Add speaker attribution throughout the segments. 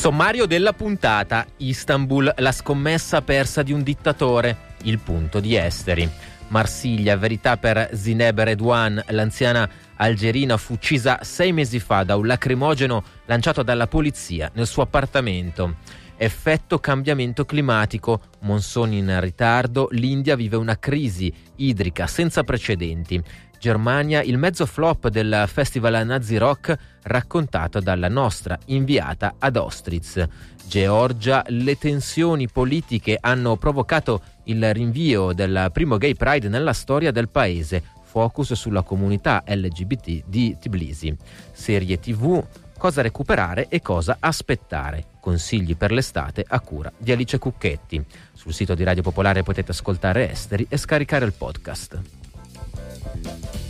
Speaker 1: Sommario della puntata: Istanbul, la scommessa persa di un dittatore, il punto di Esteri. Marsiglia, verità per Zineb Redouane, l'anziana algerina fu uccisa sei mesi fa da un lacrimogeno lanciato dalla polizia nel suo appartamento. Effetto cambiamento climatico, monsoni in ritardo, l'India vive una crisi idrica senza precedenti. Germania, il mezzo flop del festival Nazi Rock raccontato dalla nostra inviata ad Ostritz. Georgia, le tensioni politiche hanno provocato il rinvio del primo Gay Pride nella storia del paese, focus sulla comunità LGBT di Tbilisi. Serie TV, cosa recuperare e cosa aspettare. Consigli per l'estate a cura di Alice Cucchetti. Sul sito di Radio Popolare potete ascoltare Esteri e scaricare il podcast. Thank you.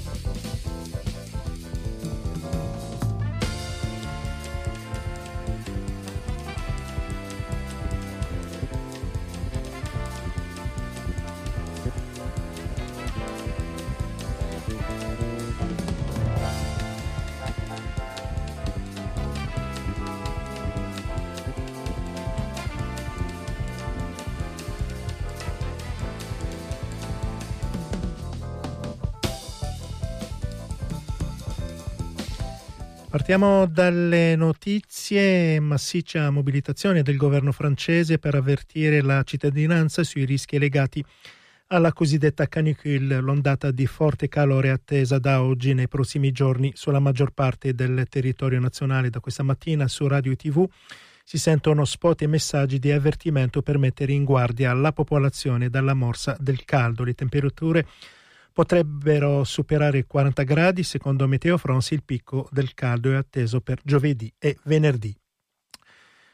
Speaker 2: Partiamo dalle notizie, massiccia mobilitazione del governo francese per avvertire la cittadinanza sui rischi legati alla cosiddetta canicule, l'ondata di forte calore attesa da oggi nei prossimi giorni sulla maggior parte del territorio nazionale. Da questa mattina su radio e tv si sentono spot e messaggi di avvertimento per mettere in guardia la popolazione dalla morsa del caldo. Le temperature potrebbero superare i 40 gradi, secondo Meteo France il picco del caldo è atteso per giovedì e venerdì.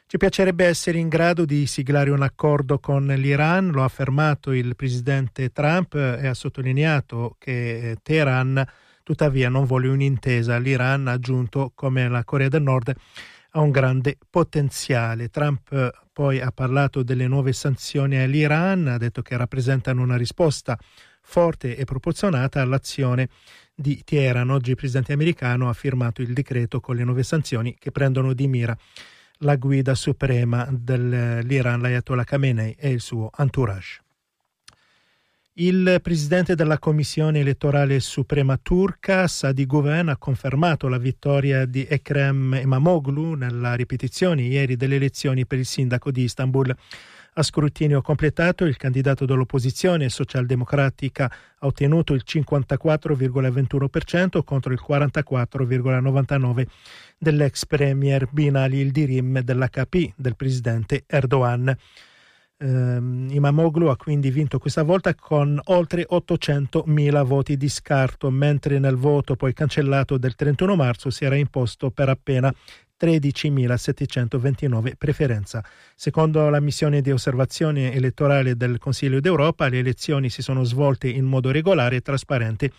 Speaker 2: Ci piacerebbe essere in grado di siglare un accordo con l'Iran, lo ha affermato il presidente Trump e ha sottolineato che Teheran tuttavia non vuole un'intesa. L'Iran ha aggiunto come la Corea del Nord ha un grande potenziale. Trump poi ha parlato delle nuove sanzioni all'Iran, ha detto che rappresentano una risposta forte e proporzionata all'azione di Teheran. Oggi il presidente americano ha firmato il decreto con le nuove sanzioni che prendono di mira la guida suprema dell'Iran, l'Ayatollah Khamenei e il suo entourage. Il presidente della Commissione elettorale suprema turca, Sadi Guven, ha confermato la vittoria di Ekrem Imamoglu nella ripetizione ieri delle elezioni per il sindaco di Istanbul. A scrutinio completato, il candidato dell'opposizione socialdemocratica ha ottenuto il 54,21% contro il 44,99% dell'ex premier Binali Ildirim dell'HP del presidente Erdogan. Um, Imamoglu ha quindi vinto questa volta con oltre 800.000 voti di scarto, mentre nel voto poi cancellato del 31 marzo si era imposto per appena 13.729 preferenza. Secondo la missione di osservazione elettorale del Consiglio d'Europa, le elezioni si sono svolte in modo regolare e trasparente,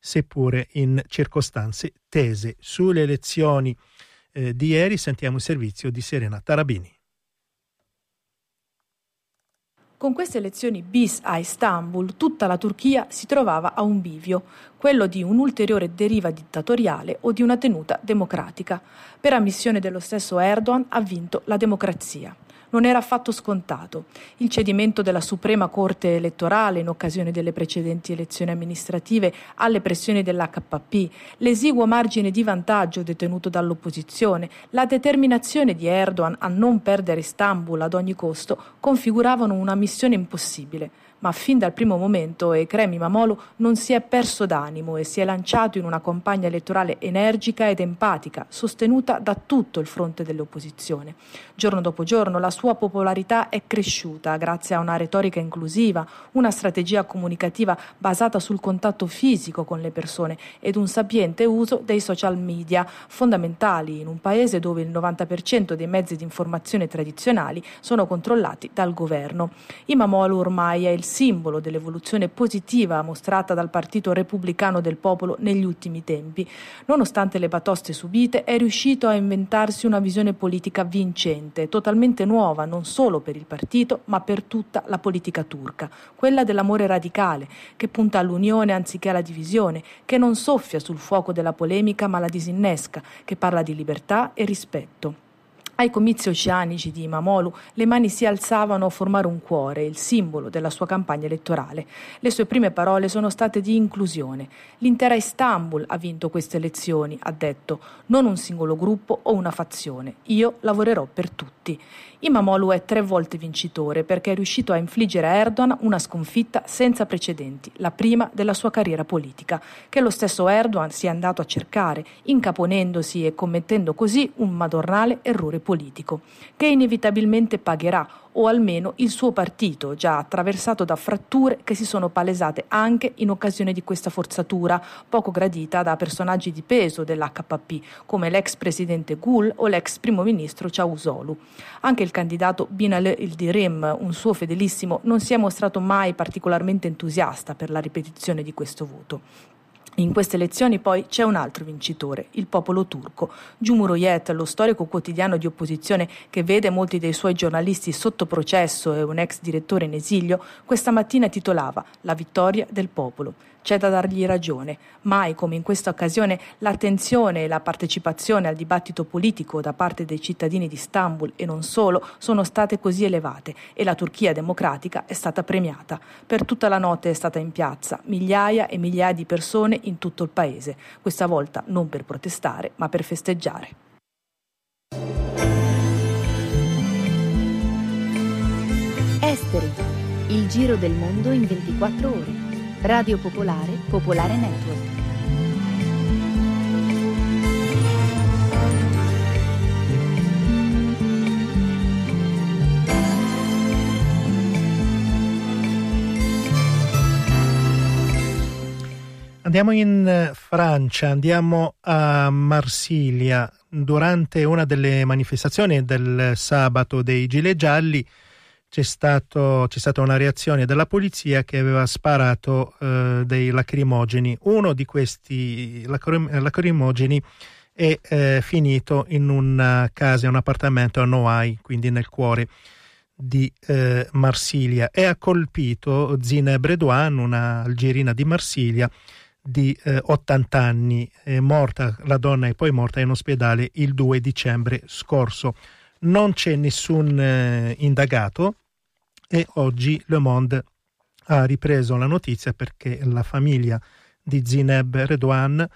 Speaker 2: seppure in circostanze tese. Sulle elezioni eh, di ieri sentiamo il servizio di Serena Tarabini.
Speaker 3: Con queste elezioni bis a Istanbul tutta la Turchia si trovava a un bivio, quello di un'ulteriore deriva dittatoriale o di una tenuta democratica. Per ammissione dello stesso Erdogan ha vinto la democrazia non era affatto scontato. Il cedimento della Suprema Corte elettorale in occasione delle precedenti elezioni amministrative alle pressioni dell'HPP, l'esiguo margine di vantaggio detenuto dall'opposizione, la determinazione di Erdogan a non perdere Istanbul ad ogni costo configuravano una missione impossibile ma fin dal primo momento Ekrem Imamoglu non si è perso d'animo e si è lanciato in una campagna elettorale energica ed empatica, sostenuta da tutto il fronte dell'opposizione. Giorno dopo giorno la sua popolarità è cresciuta grazie a una retorica inclusiva, una strategia comunicativa basata sul contatto fisico con le persone ed un sapiente uso dei social media, fondamentali in un paese dove il 90% dei mezzi di informazione tradizionali sono controllati dal governo. Imamoglu ormai è il simbolo dell'evoluzione positiva mostrata dal Partito Repubblicano del Popolo negli ultimi tempi. Nonostante le batoste subite, è riuscito a inventarsi una visione politica vincente, totalmente nuova non solo per il partito, ma per tutta la politica turca, quella dell'amore radicale, che punta all'unione anziché alla divisione, che non soffia sul fuoco della polemica ma la disinnesca, che parla di libertà e rispetto. Ai comizi oceanici di Imamoglu le mani si alzavano a formare un cuore, il simbolo della sua campagna elettorale. Le sue prime parole sono state di inclusione. L'intera Istanbul ha vinto queste elezioni, ha detto, non un singolo gruppo o una fazione. Io lavorerò per tutti. Imamoglu è tre volte vincitore perché è riuscito a infliggere a Erdogan una sconfitta senza precedenti, la prima della sua carriera politica, che lo stesso Erdogan si è andato a cercare, incaponendosi e commettendo così un madornale errore politico, che inevitabilmente pagherà o almeno il suo partito, già attraversato da fratture che si sono palesate anche in occasione di questa forzatura, poco gradita da personaggi di peso dell'HP, come l'ex presidente Gul o l'ex primo ministro Ciausolu. Anche il candidato Binale Ildirim, un suo fedelissimo, non si è mostrato mai particolarmente entusiasta per la ripetizione di questo voto. In queste elezioni poi c'è un altro vincitore, il popolo turco. Cumhuriyet, lo storico quotidiano di opposizione che vede molti dei suoi giornalisti sotto processo e un ex direttore in esilio, questa mattina titolava La vittoria del popolo. C'è da dargli ragione. Mai come in questa occasione l'attenzione e la partecipazione al dibattito politico da parte dei cittadini di Istanbul e non solo sono state così elevate e la Turchia democratica è stata premiata. Per tutta la notte è stata in piazza migliaia e migliaia di persone in tutto il paese, questa volta non per protestare ma per festeggiare.
Speaker 4: Esteri, il giro del mondo in 24 ore. Radio Popolare, Popolare Network.
Speaker 2: Andiamo in eh, Francia, andiamo a Marsiglia. Durante una delle manifestazioni del sabato dei Gilet Gialli c'è, stato, c'è, stata una reazione della polizia che aveva sparato eh, dei lacrimogeni. Uno di questi lacrimogeni è eh, finito in una casa, in un appartamento a Noailles, quindi nel cuore di eh, Marsiglia, e ha colpito Zineb Redouane, una algerina di Marsiglia di 80 eh, anni. Morta, la donna è poi morta in ospedale il 2 dicembre scorso non c'è nessun eh, indagato e oggi Le Monde ha ripreso la notizia perché la famiglia di Zineb Redouane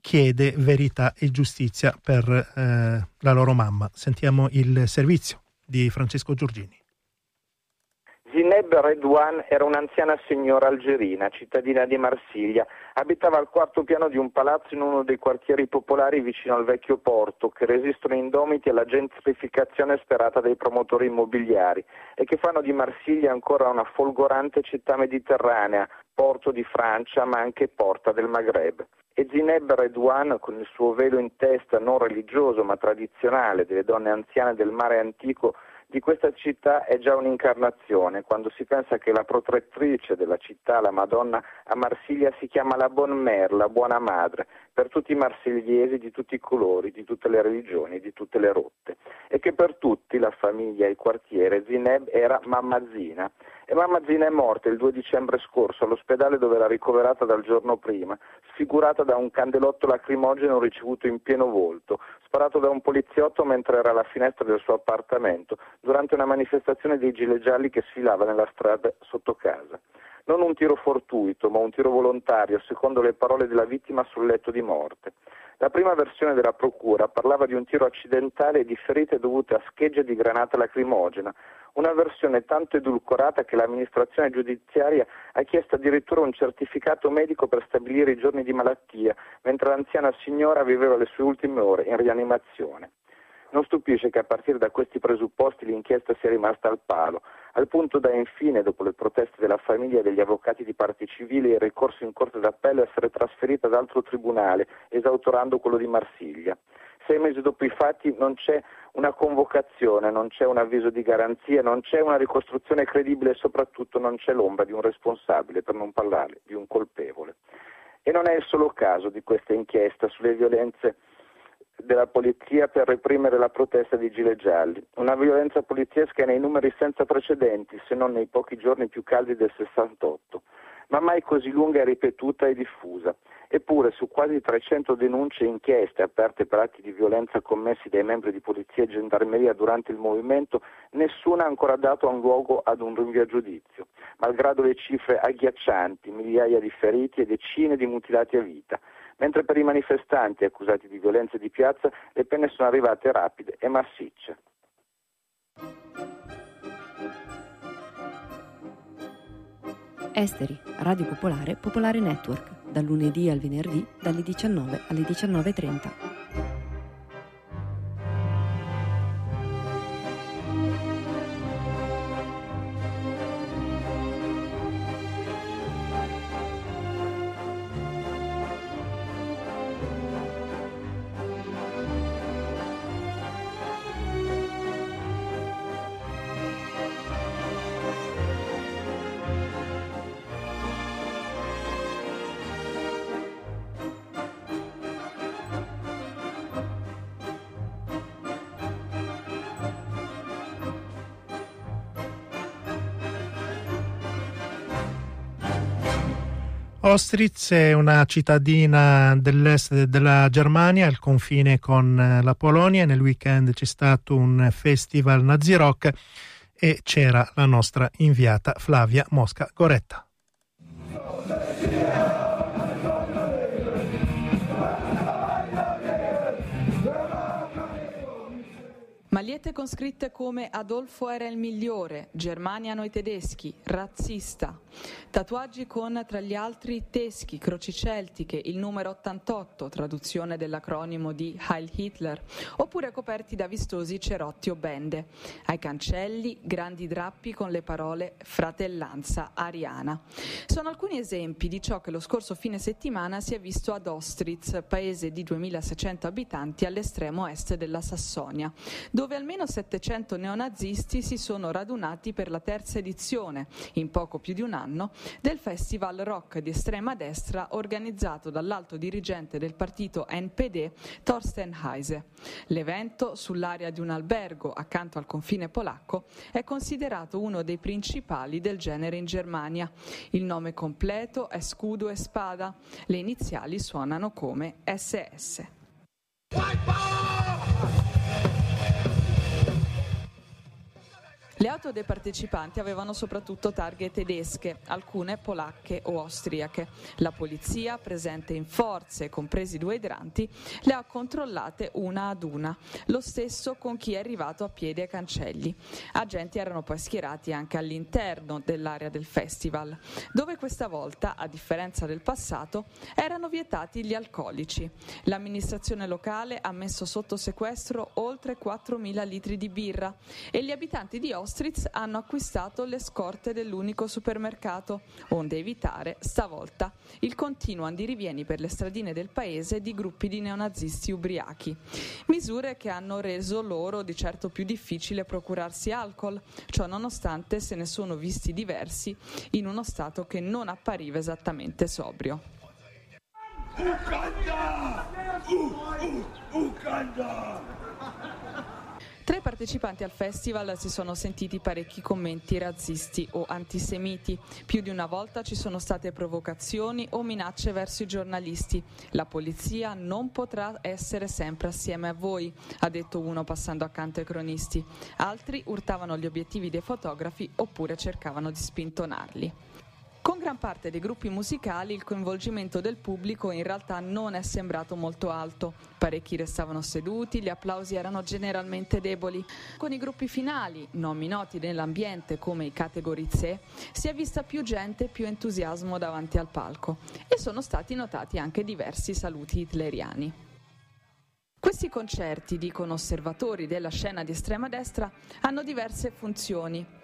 Speaker 2: chiede verità e giustizia per eh, la loro mamma. Sentiamo il servizio di Francesco Giorgini.
Speaker 5: Zineb Redouane era un'anziana signora algerina, cittadina di Marsiglia. Abitava al quarto piano di un palazzo in uno dei quartieri popolari vicino al vecchio porto, che resistono indomiti alla gentrificazione sperata dai promotori immobiliari e che fanno di Marsiglia ancora una folgorante città mediterranea, porto di Francia ma anche porta del Maghreb. E Zineb Redouane, con il suo velo in testa non religioso ma tradizionale delle donne anziane del mare antico, di questa città è già un'incarnazione, quando si pensa che la protettrice della città, la Madonna a Marsiglia, si chiama la Bonne Mère, la Buona Madre, per tutti i marsigliesi di tutti i colori, di tutte le religioni, di tutte le rotte, e che per tutti, la famiglia il quartiere, Zineb era Mamma Zina. E Mamma Zina è morta il 2 dicembre scorso all'ospedale dove era ricoverata dal giorno prima, sfigurata da un candelotto lacrimogeno ricevuto in pieno volto, sparato da un poliziotto mentre era alla finestra del suo appartamento, durante una manifestazione dei gilet gialli che sfilava nella strada sotto casa. Non un tiro fortuito, ma un tiro volontario, secondo le parole della vittima sul letto di morte. La prima versione della procura parlava di un tiro accidentale e di ferite dovute a schegge di granata lacrimogena, una versione tanto edulcorata che l'amministrazione giudiziaria ha chiesto addirittura un certificato medico per stabilire i giorni di malattia, mentre l'anziana signora viveva le sue ultime ore in rianimazione. Non stupisce che a partire da questi presupposti l'inchiesta sia rimasta al palo, al punto da infine, dopo le proteste della famiglia e degli avvocati di parti civili e il ricorso in corte d'appello, essere trasferita ad altro tribunale, esautorando quello di Marsiglia. Sei mesi dopo i fatti non c'è una convocazione, non c'è un avviso di garanzia, non c'è una ricostruzione credibile e soprattutto non c'è l'ombra di un responsabile, per non parlare di un colpevole. E non è il solo caso di questa inchiesta sulle violenze della polizia per reprimere la protesta di Gilet Gialli, una violenza poliziesca nei numeri senza precedenti, se non nei pochi giorni più caldi del 68, ma mai così lunga e ripetuta e diffusa. Eppure su quasi 300 denunce e inchieste aperte per atti di violenza commessi dai membri di polizia e gendarmeria durante il movimento, nessuna ha ancora dato un luogo ad un rinvio a giudizio, malgrado le cifre agghiaccianti, migliaia di feriti e decine di mutilati a vita mentre per i manifestanti accusati di violenze di piazza le pene sono arrivate rapide e massicce.
Speaker 6: Esteri, Radio Popolare, Popolare Network, dal lunedì al venerdì dalle 19 alle 19.30.
Speaker 2: Ostritz è una cittadina dell'est della Germania, al confine con eh, la Polonia. Nel weekend c'è stato un festival Nazi Rock e c'era la nostra inviata Flavia Mosca Goretta.
Speaker 7: Magliette con scritte come Adolfo era il migliore, Germania noi tedeschi, razzista. Tatuaggi con, tra gli altri, teschi, croci celtiche, il numero 88, traduzione dell'acronimo di Heil Hitler, oppure coperti da vistosi cerotti o bende. Ai cancelli, grandi drappi con le parole fratellanza ariana. Sono alcuni esempi di ciò che lo scorso fine settimana si è visto ad Ostritz, paese di 2600 abitanti all'estremo est della Sassonia dove almeno 700 neonazisti si sono radunati per la terza edizione, in poco più di un anno, del festival rock di estrema destra organizzato dall'alto dirigente del partito NPD Thorsten Heise. L'evento, sull'area di un albergo accanto al confine polacco, è considerato uno dei principali del genere in Germania. Il nome completo è Scudo e Spada. Le iniziali suonano come SS. White power! Le auto dei partecipanti avevano soprattutto targhe tedesche, alcune polacche o austriache. La polizia, presente in forze, compresi due idranti, le ha controllate una ad una, lo stesso con chi è arrivato a piedi ai cancelli. Agenti erano poi schierati anche all'interno dell'area del festival, dove questa volta, a differenza del passato, erano vietati gli alcolici. L'amministrazione locale ha messo sotto sequestro oltre 4.000 litri di birra e gli abitanti di Ostia Ostritz hanno acquistato le scorte dell'unico supermercato, onde evitare, stavolta, il continuo andirivieni per le stradine del paese di gruppi di neonazisti ubriachi. Misure che hanno reso loro di certo più difficile procurarsi alcol, ciò nonostante se ne sono visti diversi in uno stato che non appariva esattamente sobrio. Uganda! Uh, uh, Uganda! Tra i partecipanti al festival si sono sentiti parecchi commenti razzisti o antisemiti. Più di una volta ci sono state provocazioni o minacce verso i giornalisti. La polizia non potrà essere sempre assieme a voi, ha detto uno passando accanto ai cronisti. Altri urtavano gli obiettivi dei fotografi oppure cercavano di spintonarli. Con gran parte dei gruppi musicali il coinvolgimento del pubblico in realtà non è sembrato molto alto. Parecchi restavano seduti, gli applausi erano generalmente deboli. Con i gruppi finali, nomi noti nell'ambiente come i categorizzé, si è vista più gente e più entusiasmo davanti al palco e sono stati notati anche diversi saluti hitleriani. Questi concerti, dicono osservatori della scena di estrema destra, hanno diverse funzioni.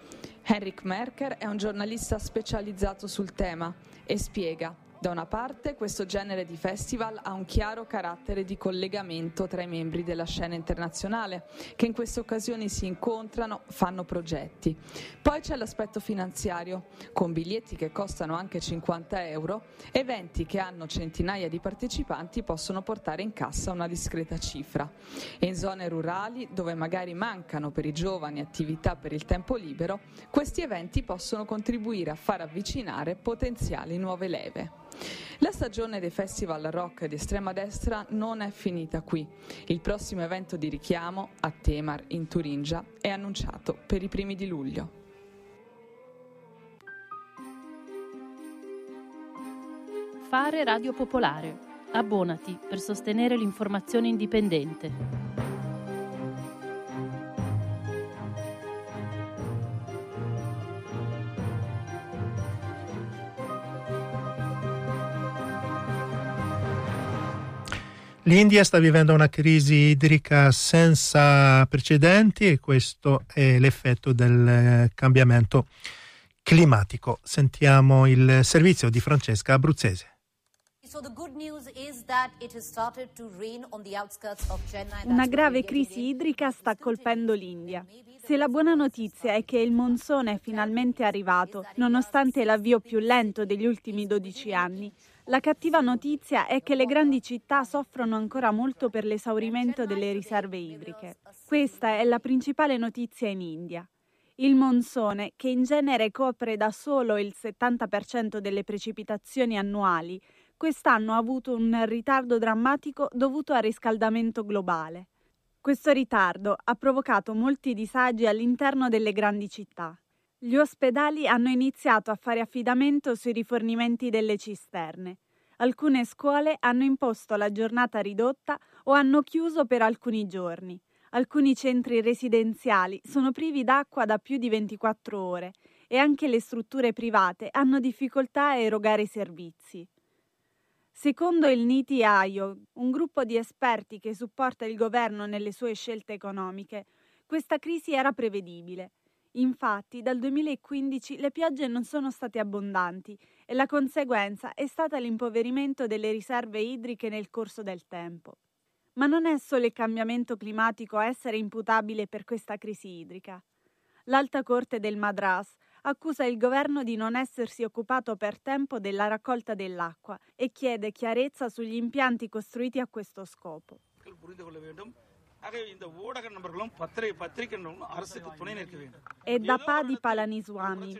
Speaker 7: Henrik Merker è un giornalista specializzato sul tema e spiega da una parte, questo genere di festival ha un chiaro carattere di collegamento tra i membri della scena internazionale, che in queste occasioni si incontrano, fanno progetti. Poi c'è l'aspetto finanziario, con biglietti che costano anche 50 euro, eventi che hanno centinaia di partecipanti possono portare in cassa una discreta cifra. E in zone rurali, dove magari mancano per i giovani attività per il tempo libero, questi eventi possono contribuire a far avvicinare potenziali nuove leve. La stagione dei festival rock di estrema destra non è finita qui. Il prossimo evento di richiamo, a Temar, in Turingia, è annunciato per i primi di luglio.
Speaker 8: Fare Radio Popolare. Abbonati per sostenere l'informazione indipendente.
Speaker 2: L'India sta vivendo una crisi idrica senza precedenti e questo è l'effetto del eh, cambiamento climatico. Sentiamo il servizio di Francesca Abruzzese.
Speaker 9: Una grave crisi idrica sta colpendo l'India. Se la buona notizia è che il monsone è finalmente arrivato, nonostante l'avvio più lento degli ultimi 12 anni, la cattiva notizia è che le grandi città soffrono ancora molto per l'esaurimento delle riserve idriche. Questa è la principale notizia in India. Il monsone, che in genere copre da solo il 70% delle precipitazioni annuali, quest'anno ha avuto un ritardo drammatico dovuto al riscaldamento globale. Questo ritardo ha provocato molti disagi all'interno delle grandi città. Gli ospedali hanno iniziato a fare affidamento sui rifornimenti delle cisterne. Alcune scuole hanno imposto la giornata ridotta o hanno chiuso per alcuni giorni. Alcuni centri residenziali sono privi d'acqua da più di 24 ore e anche le strutture private hanno difficoltà a erogare i servizi. Secondo il Niti Ayo, un gruppo di esperti che supporta il governo nelle sue scelte economiche, questa crisi era prevedibile. Infatti, dal 2015 le piogge non sono state abbondanti e la conseguenza è stata l'impoverimento delle riserve idriche nel corso del tempo. Ma non è solo il cambiamento climatico a essere imputabile per questa crisi idrica. L'Alta Corte del Madras accusa il governo di non essersi occupato per tempo della raccolta dell'acqua e chiede chiarezza sugli impianti costruiti a questo scopo. E da Padi Palaniswamy,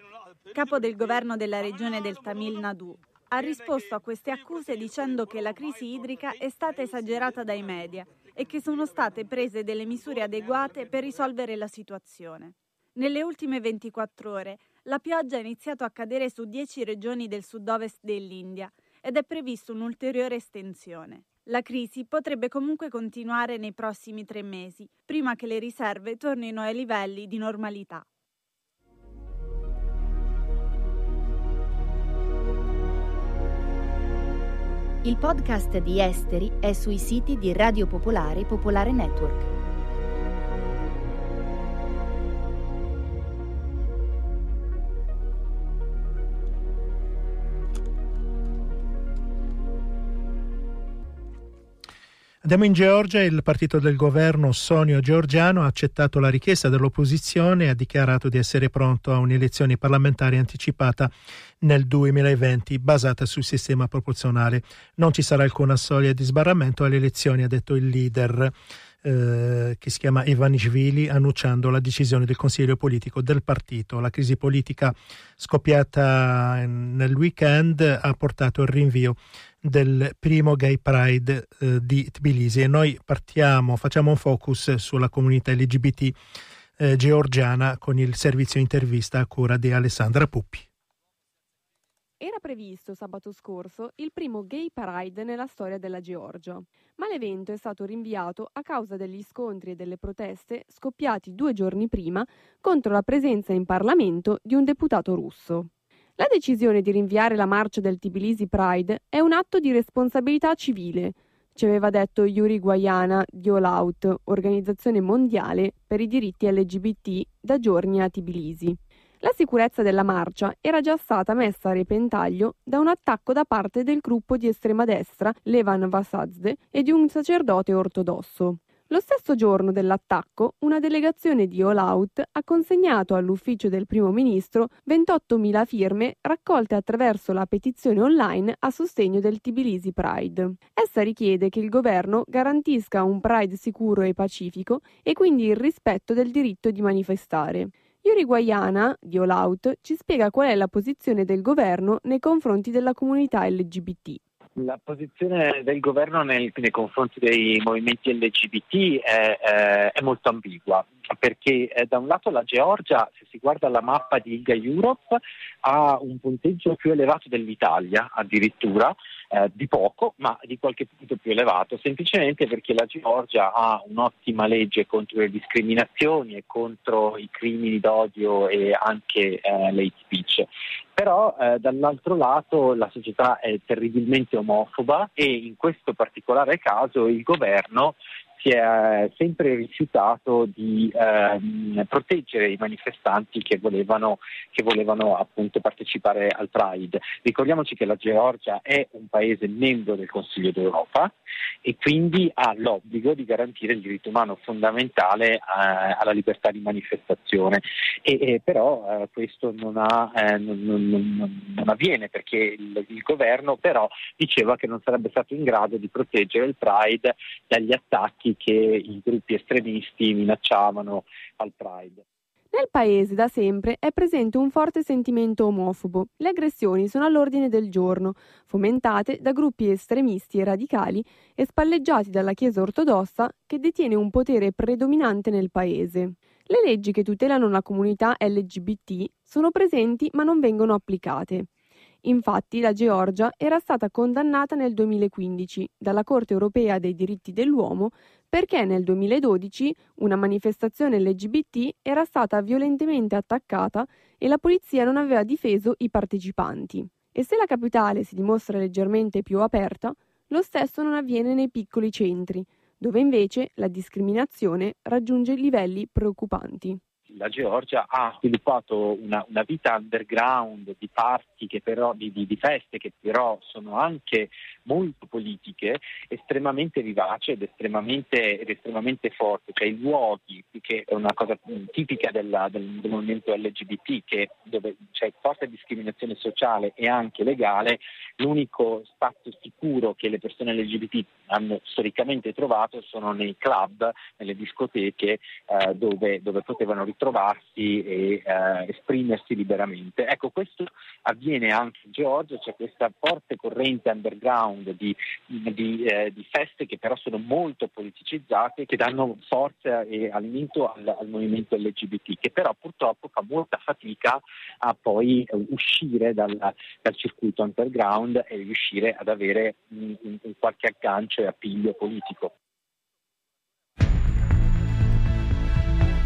Speaker 9: capo del governo della regione del Tamil Nadu, ha risposto a queste accuse dicendo che la crisi idrica è stata esagerata dai media e che sono state prese delle misure adeguate per risolvere la situazione. Nelle ultime 24 ore la pioggia ha iniziato a cadere su 10 regioni del sud-ovest dell'India ed è prevista un'ulteriore estensione. La crisi potrebbe comunque continuare nei prossimi tre mesi, prima che le riserve tornino ai livelli di normalità.
Speaker 4: Il podcast di Esteri è sui siti di Radio Popolare e Popolare Network.
Speaker 2: Andiamo in Georgia, il partito del governo Sonio Georgiano ha accettato la richiesta dell'opposizione e ha dichiarato di essere pronto a un'elezione parlamentare anticipata nel 2020 basata sul sistema proporzionale. Non ci sarà alcuna soglia di sbarramento alle elezioni, ha detto il leader eh, che si chiama Ivanishvili, annunciando la decisione del consiglio politico del partito. La crisi politica scoppiata nel weekend ha portato al rinvio del primo Gay Pride eh, di Tbilisi e noi partiamo, facciamo un focus sulla comunità LGBT eh, georgiana con il servizio intervista a cura di Alessandra Puppi.
Speaker 10: Era previsto sabato scorso il primo Gay Pride nella storia della Georgia, ma l'evento è stato rinviato a causa degli scontri e delle proteste scoppiati due giorni prima contro la presenza in Parlamento di un deputato russo. La decisione di rinviare la marcia del Tbilisi Pride è un atto di responsabilità civile, ci aveva detto Yuri Guayana di All Out, organizzazione mondiale per i diritti LGBT, da giorni a Tbilisi. La sicurezza della marcia era già stata messa a repentaglio da un attacco da parte del gruppo di estrema destra Levan Vasazde e di un sacerdote ortodosso. Lo stesso giorno dell'attacco, una delegazione di All Out ha consegnato all'ufficio del primo ministro 28.000 firme raccolte attraverso la petizione online a sostegno del Tbilisi Pride. Essa richiede che il governo garantisca un Pride sicuro e pacifico e quindi il rispetto del diritto di manifestare. Yuri Guayana, di All Out, ci spiega qual è la posizione del governo nei confronti della comunità LGBT.
Speaker 11: La posizione del governo nei, nei confronti dei movimenti LGBT è, è, è molto ambigua perché eh, da un lato la Georgia, se si guarda la mappa di Liga Europe, ha un punteggio più elevato dell'Italia addirittura, eh, di poco, ma di qualche punto più elevato, semplicemente perché la Georgia ha un'ottima legge contro le discriminazioni e contro i crimini d'odio e anche eh, l'hate speech. Però eh, dall'altro lato la società è terribilmente omofoba e in questo particolare caso il governo si è sempre rifiutato di ehm, proteggere i manifestanti che volevano, che volevano appunto partecipare al Pride. Ricordiamoci che la Georgia è un paese membro del Consiglio d'Europa e quindi ha l'obbligo di garantire il diritto umano fondamentale eh, alla libertà di manifestazione. E, e però eh, questo non, ha, eh, non, non, non, avviene perché il, il governo però diceva che non sarebbe stato in grado di proteggere il Pride dagli attacchi che i gruppi estremisti minacciavano al Pride.
Speaker 10: Nel paese da sempre è presente un forte sentimento omofobo. Le aggressioni sono all'ordine del giorno, fomentate da gruppi estremisti e radicali e spalleggiati dalla Chiesa ortodossa che detiene un potere predominante nel paese. Le leggi che tutelano la comunità LGBT sono presenti ma non vengono applicate. Infatti la Georgia era stata condannata nel 2015 dalla Corte europea dei diritti dell'uomo perché nel 2012 una manifestazione LGBT era stata violentemente attaccata e la polizia non aveva difeso i partecipanti. E se la capitale si dimostra leggermente più aperta, lo stesso non avviene nei piccoli centri, dove invece la discriminazione raggiunge livelli preoccupanti
Speaker 11: la Georgia ha sviluppato una, una vita underground di parti, però, di, di, di, feste che però sono anche molto politiche, estremamente vivace ed estremamente, ed estremamente forte. Cioè i luoghi, che è una cosa tipica della, del, del, movimento LGBT, che, dove c'è forte discriminazione sociale e anche legale, l'unico spazio sicuro che le persone LGBT hanno storicamente trovato sono nei club, nelle discoteche, eh, dove, dove potevano ritrovare trovarsi e eh, esprimersi liberamente. Ecco, questo avviene anche in Georgia, c'è questa forte corrente underground di, di, eh, di feste che però sono molto politicizzate, che danno forza e alimento al, al, movimento LGBT, che però purtroppo fa molta fatica a poi uscire dal, dal, circuito underground e riuscire ad avere un qualche aggancio e appiglio politico.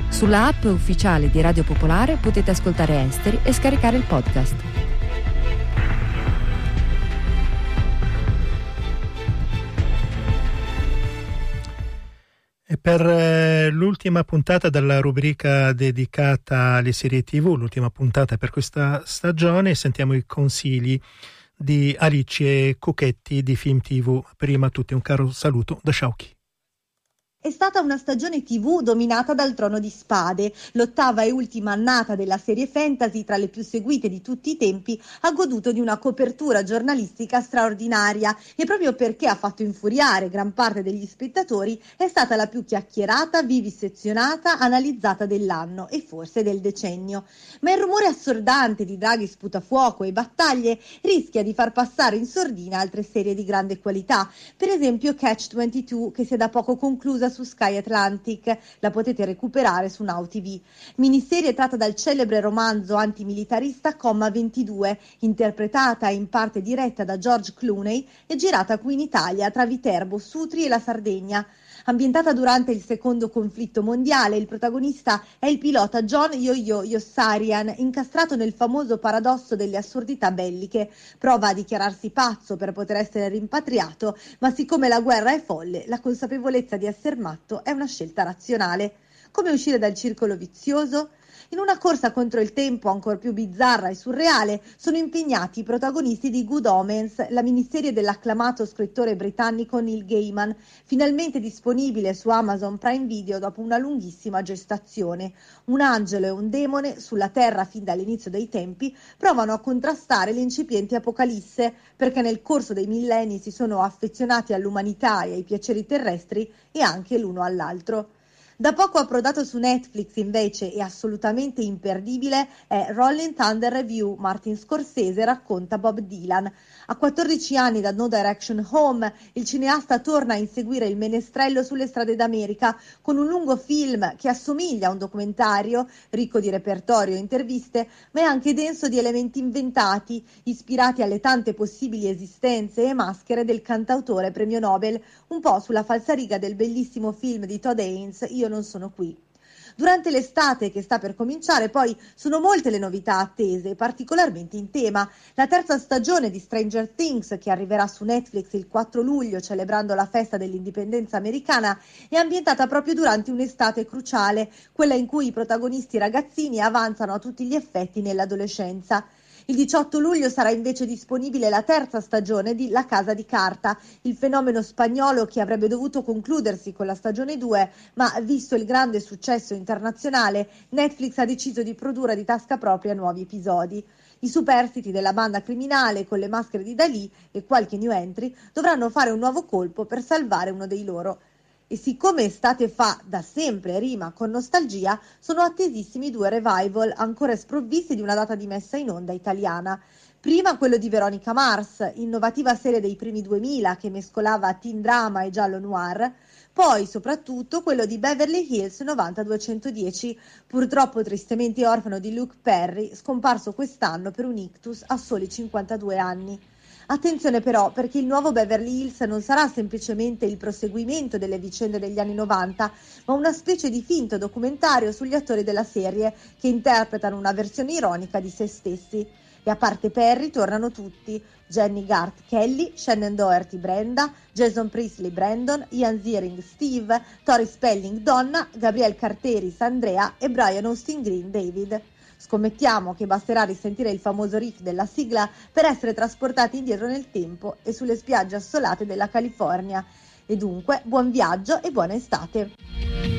Speaker 6: Sulla app ufficiale di Radio Popolare potete ascoltare Esteri e scaricare il podcast.
Speaker 2: E per eh, l'ultima puntata della rubrica dedicata alle serie TV, l'ultima puntata per questa stagione, sentiamo i consigli di Alice Cucchetti di Film TV. Prima tutti un caro saluto da Sciauchi.
Speaker 12: È stata una stagione TV dominata dal Trono di Spade. L'ottava e ultima annata della serie fantasy, tra le più seguite di tutti i tempi, ha goduto di una copertura giornalistica straordinaria e proprio perché ha fatto infuriare gran parte degli spettatori è stata la più chiacchierata, vivisezionata, analizzata dell'anno e forse del decennio. Ma il rumore assordante di draghi sputafuoco e battaglie rischia di far passare in sordina altre serie di grande qualità, per esempio Catch 22 che si è da poco conclusa su Sky Atlantic. La potete recuperare su Now TV. Miniserie tratta dal celebre romanzo antimilitarista Comma 22, interpretata e in parte diretta da George Clooney e girata qui in Italia tra Viterbo, Sutri e la Sardegna. Ambientata durante il secondo conflitto mondiale, il protagonista è il pilota John Yo-Yo Yossarian, incastrato nel famoso paradosso delle assurdità belliche. Prova a dichiararsi pazzo per poter essere rimpatriato, ma siccome la guerra è folle, la consapevolezza di essere matto è una scelta razionale. Come uscire dal circolo vizioso? In una corsa contro il tempo ancora più bizzarra e surreale sono impegnati i protagonisti di Good Omens, la miniserie dell'acclamato scrittore britannico Neil Gaiman, finalmente disponibile su Amazon Prime Video dopo una lunghissima gestazione. Un angelo e un demone sulla Terra fin dall'inizio dei tempi provano a contrastare l'incipiente apocalisse perché nel corso dei millenni si sono affezionati all'umanità e ai piaceri terrestri e anche l'uno all'altro. Da poco approdato su Netflix invece e assolutamente imperdibile è Rolling Thunder Review. Martin Scorsese racconta Bob Dylan. A 14 anni da No Direction Home, il cineasta torna a inseguire il menestrello sulle strade d'America con un lungo film che assomiglia a un documentario, ricco di repertorio e interviste, ma è anche denso di elementi inventati, ispirati alle tante possibili esistenze e maschere del cantautore premio Nobel, un po' sulla falsariga del bellissimo film di Todd Haynes, Io non sono qui. Durante l'estate che sta per cominciare, poi sono molte le novità attese, particolarmente in tema. La terza stagione di Stranger Things, che arriverà su Netflix il 4 luglio, celebrando la festa dell'indipendenza americana, è ambientata proprio durante un'estate cruciale, quella in cui i protagonisti ragazzini avanzano a tutti gli effetti nell'adolescenza. Il 18 luglio sarà invece disponibile la terza stagione di La Casa di Carta, il fenomeno spagnolo che avrebbe dovuto concludersi con la stagione 2, ma visto il grande successo internazionale, Netflix ha deciso di produrre di tasca propria nuovi episodi. I superstiti della banda criminale con le maschere di Dalì e qualche new entry dovranno fare un nuovo colpo per salvare uno dei loro e siccome estate fa da sempre rima con nostalgia, sono attesissimi due revival ancora sprovvisti di una data di messa in onda italiana. Prima quello di Veronica Mars, innovativa serie dei primi 2000 che mescolava teen drama e giallo noir, poi soprattutto quello di Beverly Hills 90210, purtroppo tristemente orfano di Luke Perry, scomparso quest'anno per un ictus a soli 52 anni. Attenzione però perché il nuovo Beverly Hills non sarà semplicemente il proseguimento delle vicende degli anni 90, ma una specie di finto documentario sugli attori della serie che interpretano una versione ironica di se stessi. E a parte Perry tornano tutti, Jenny Gart Kelly, Shannon Doherty Brenda, Jason Priestley Brandon, Ian Ziering Steve, Tori Spelling Donna, Gabriel Carteris Andrea e Brian Austin Green David. Scommettiamo che basterà risentire il famoso riff della sigla per essere trasportati indietro nel tempo e sulle spiagge assolate della California. E dunque, buon viaggio e buona estate!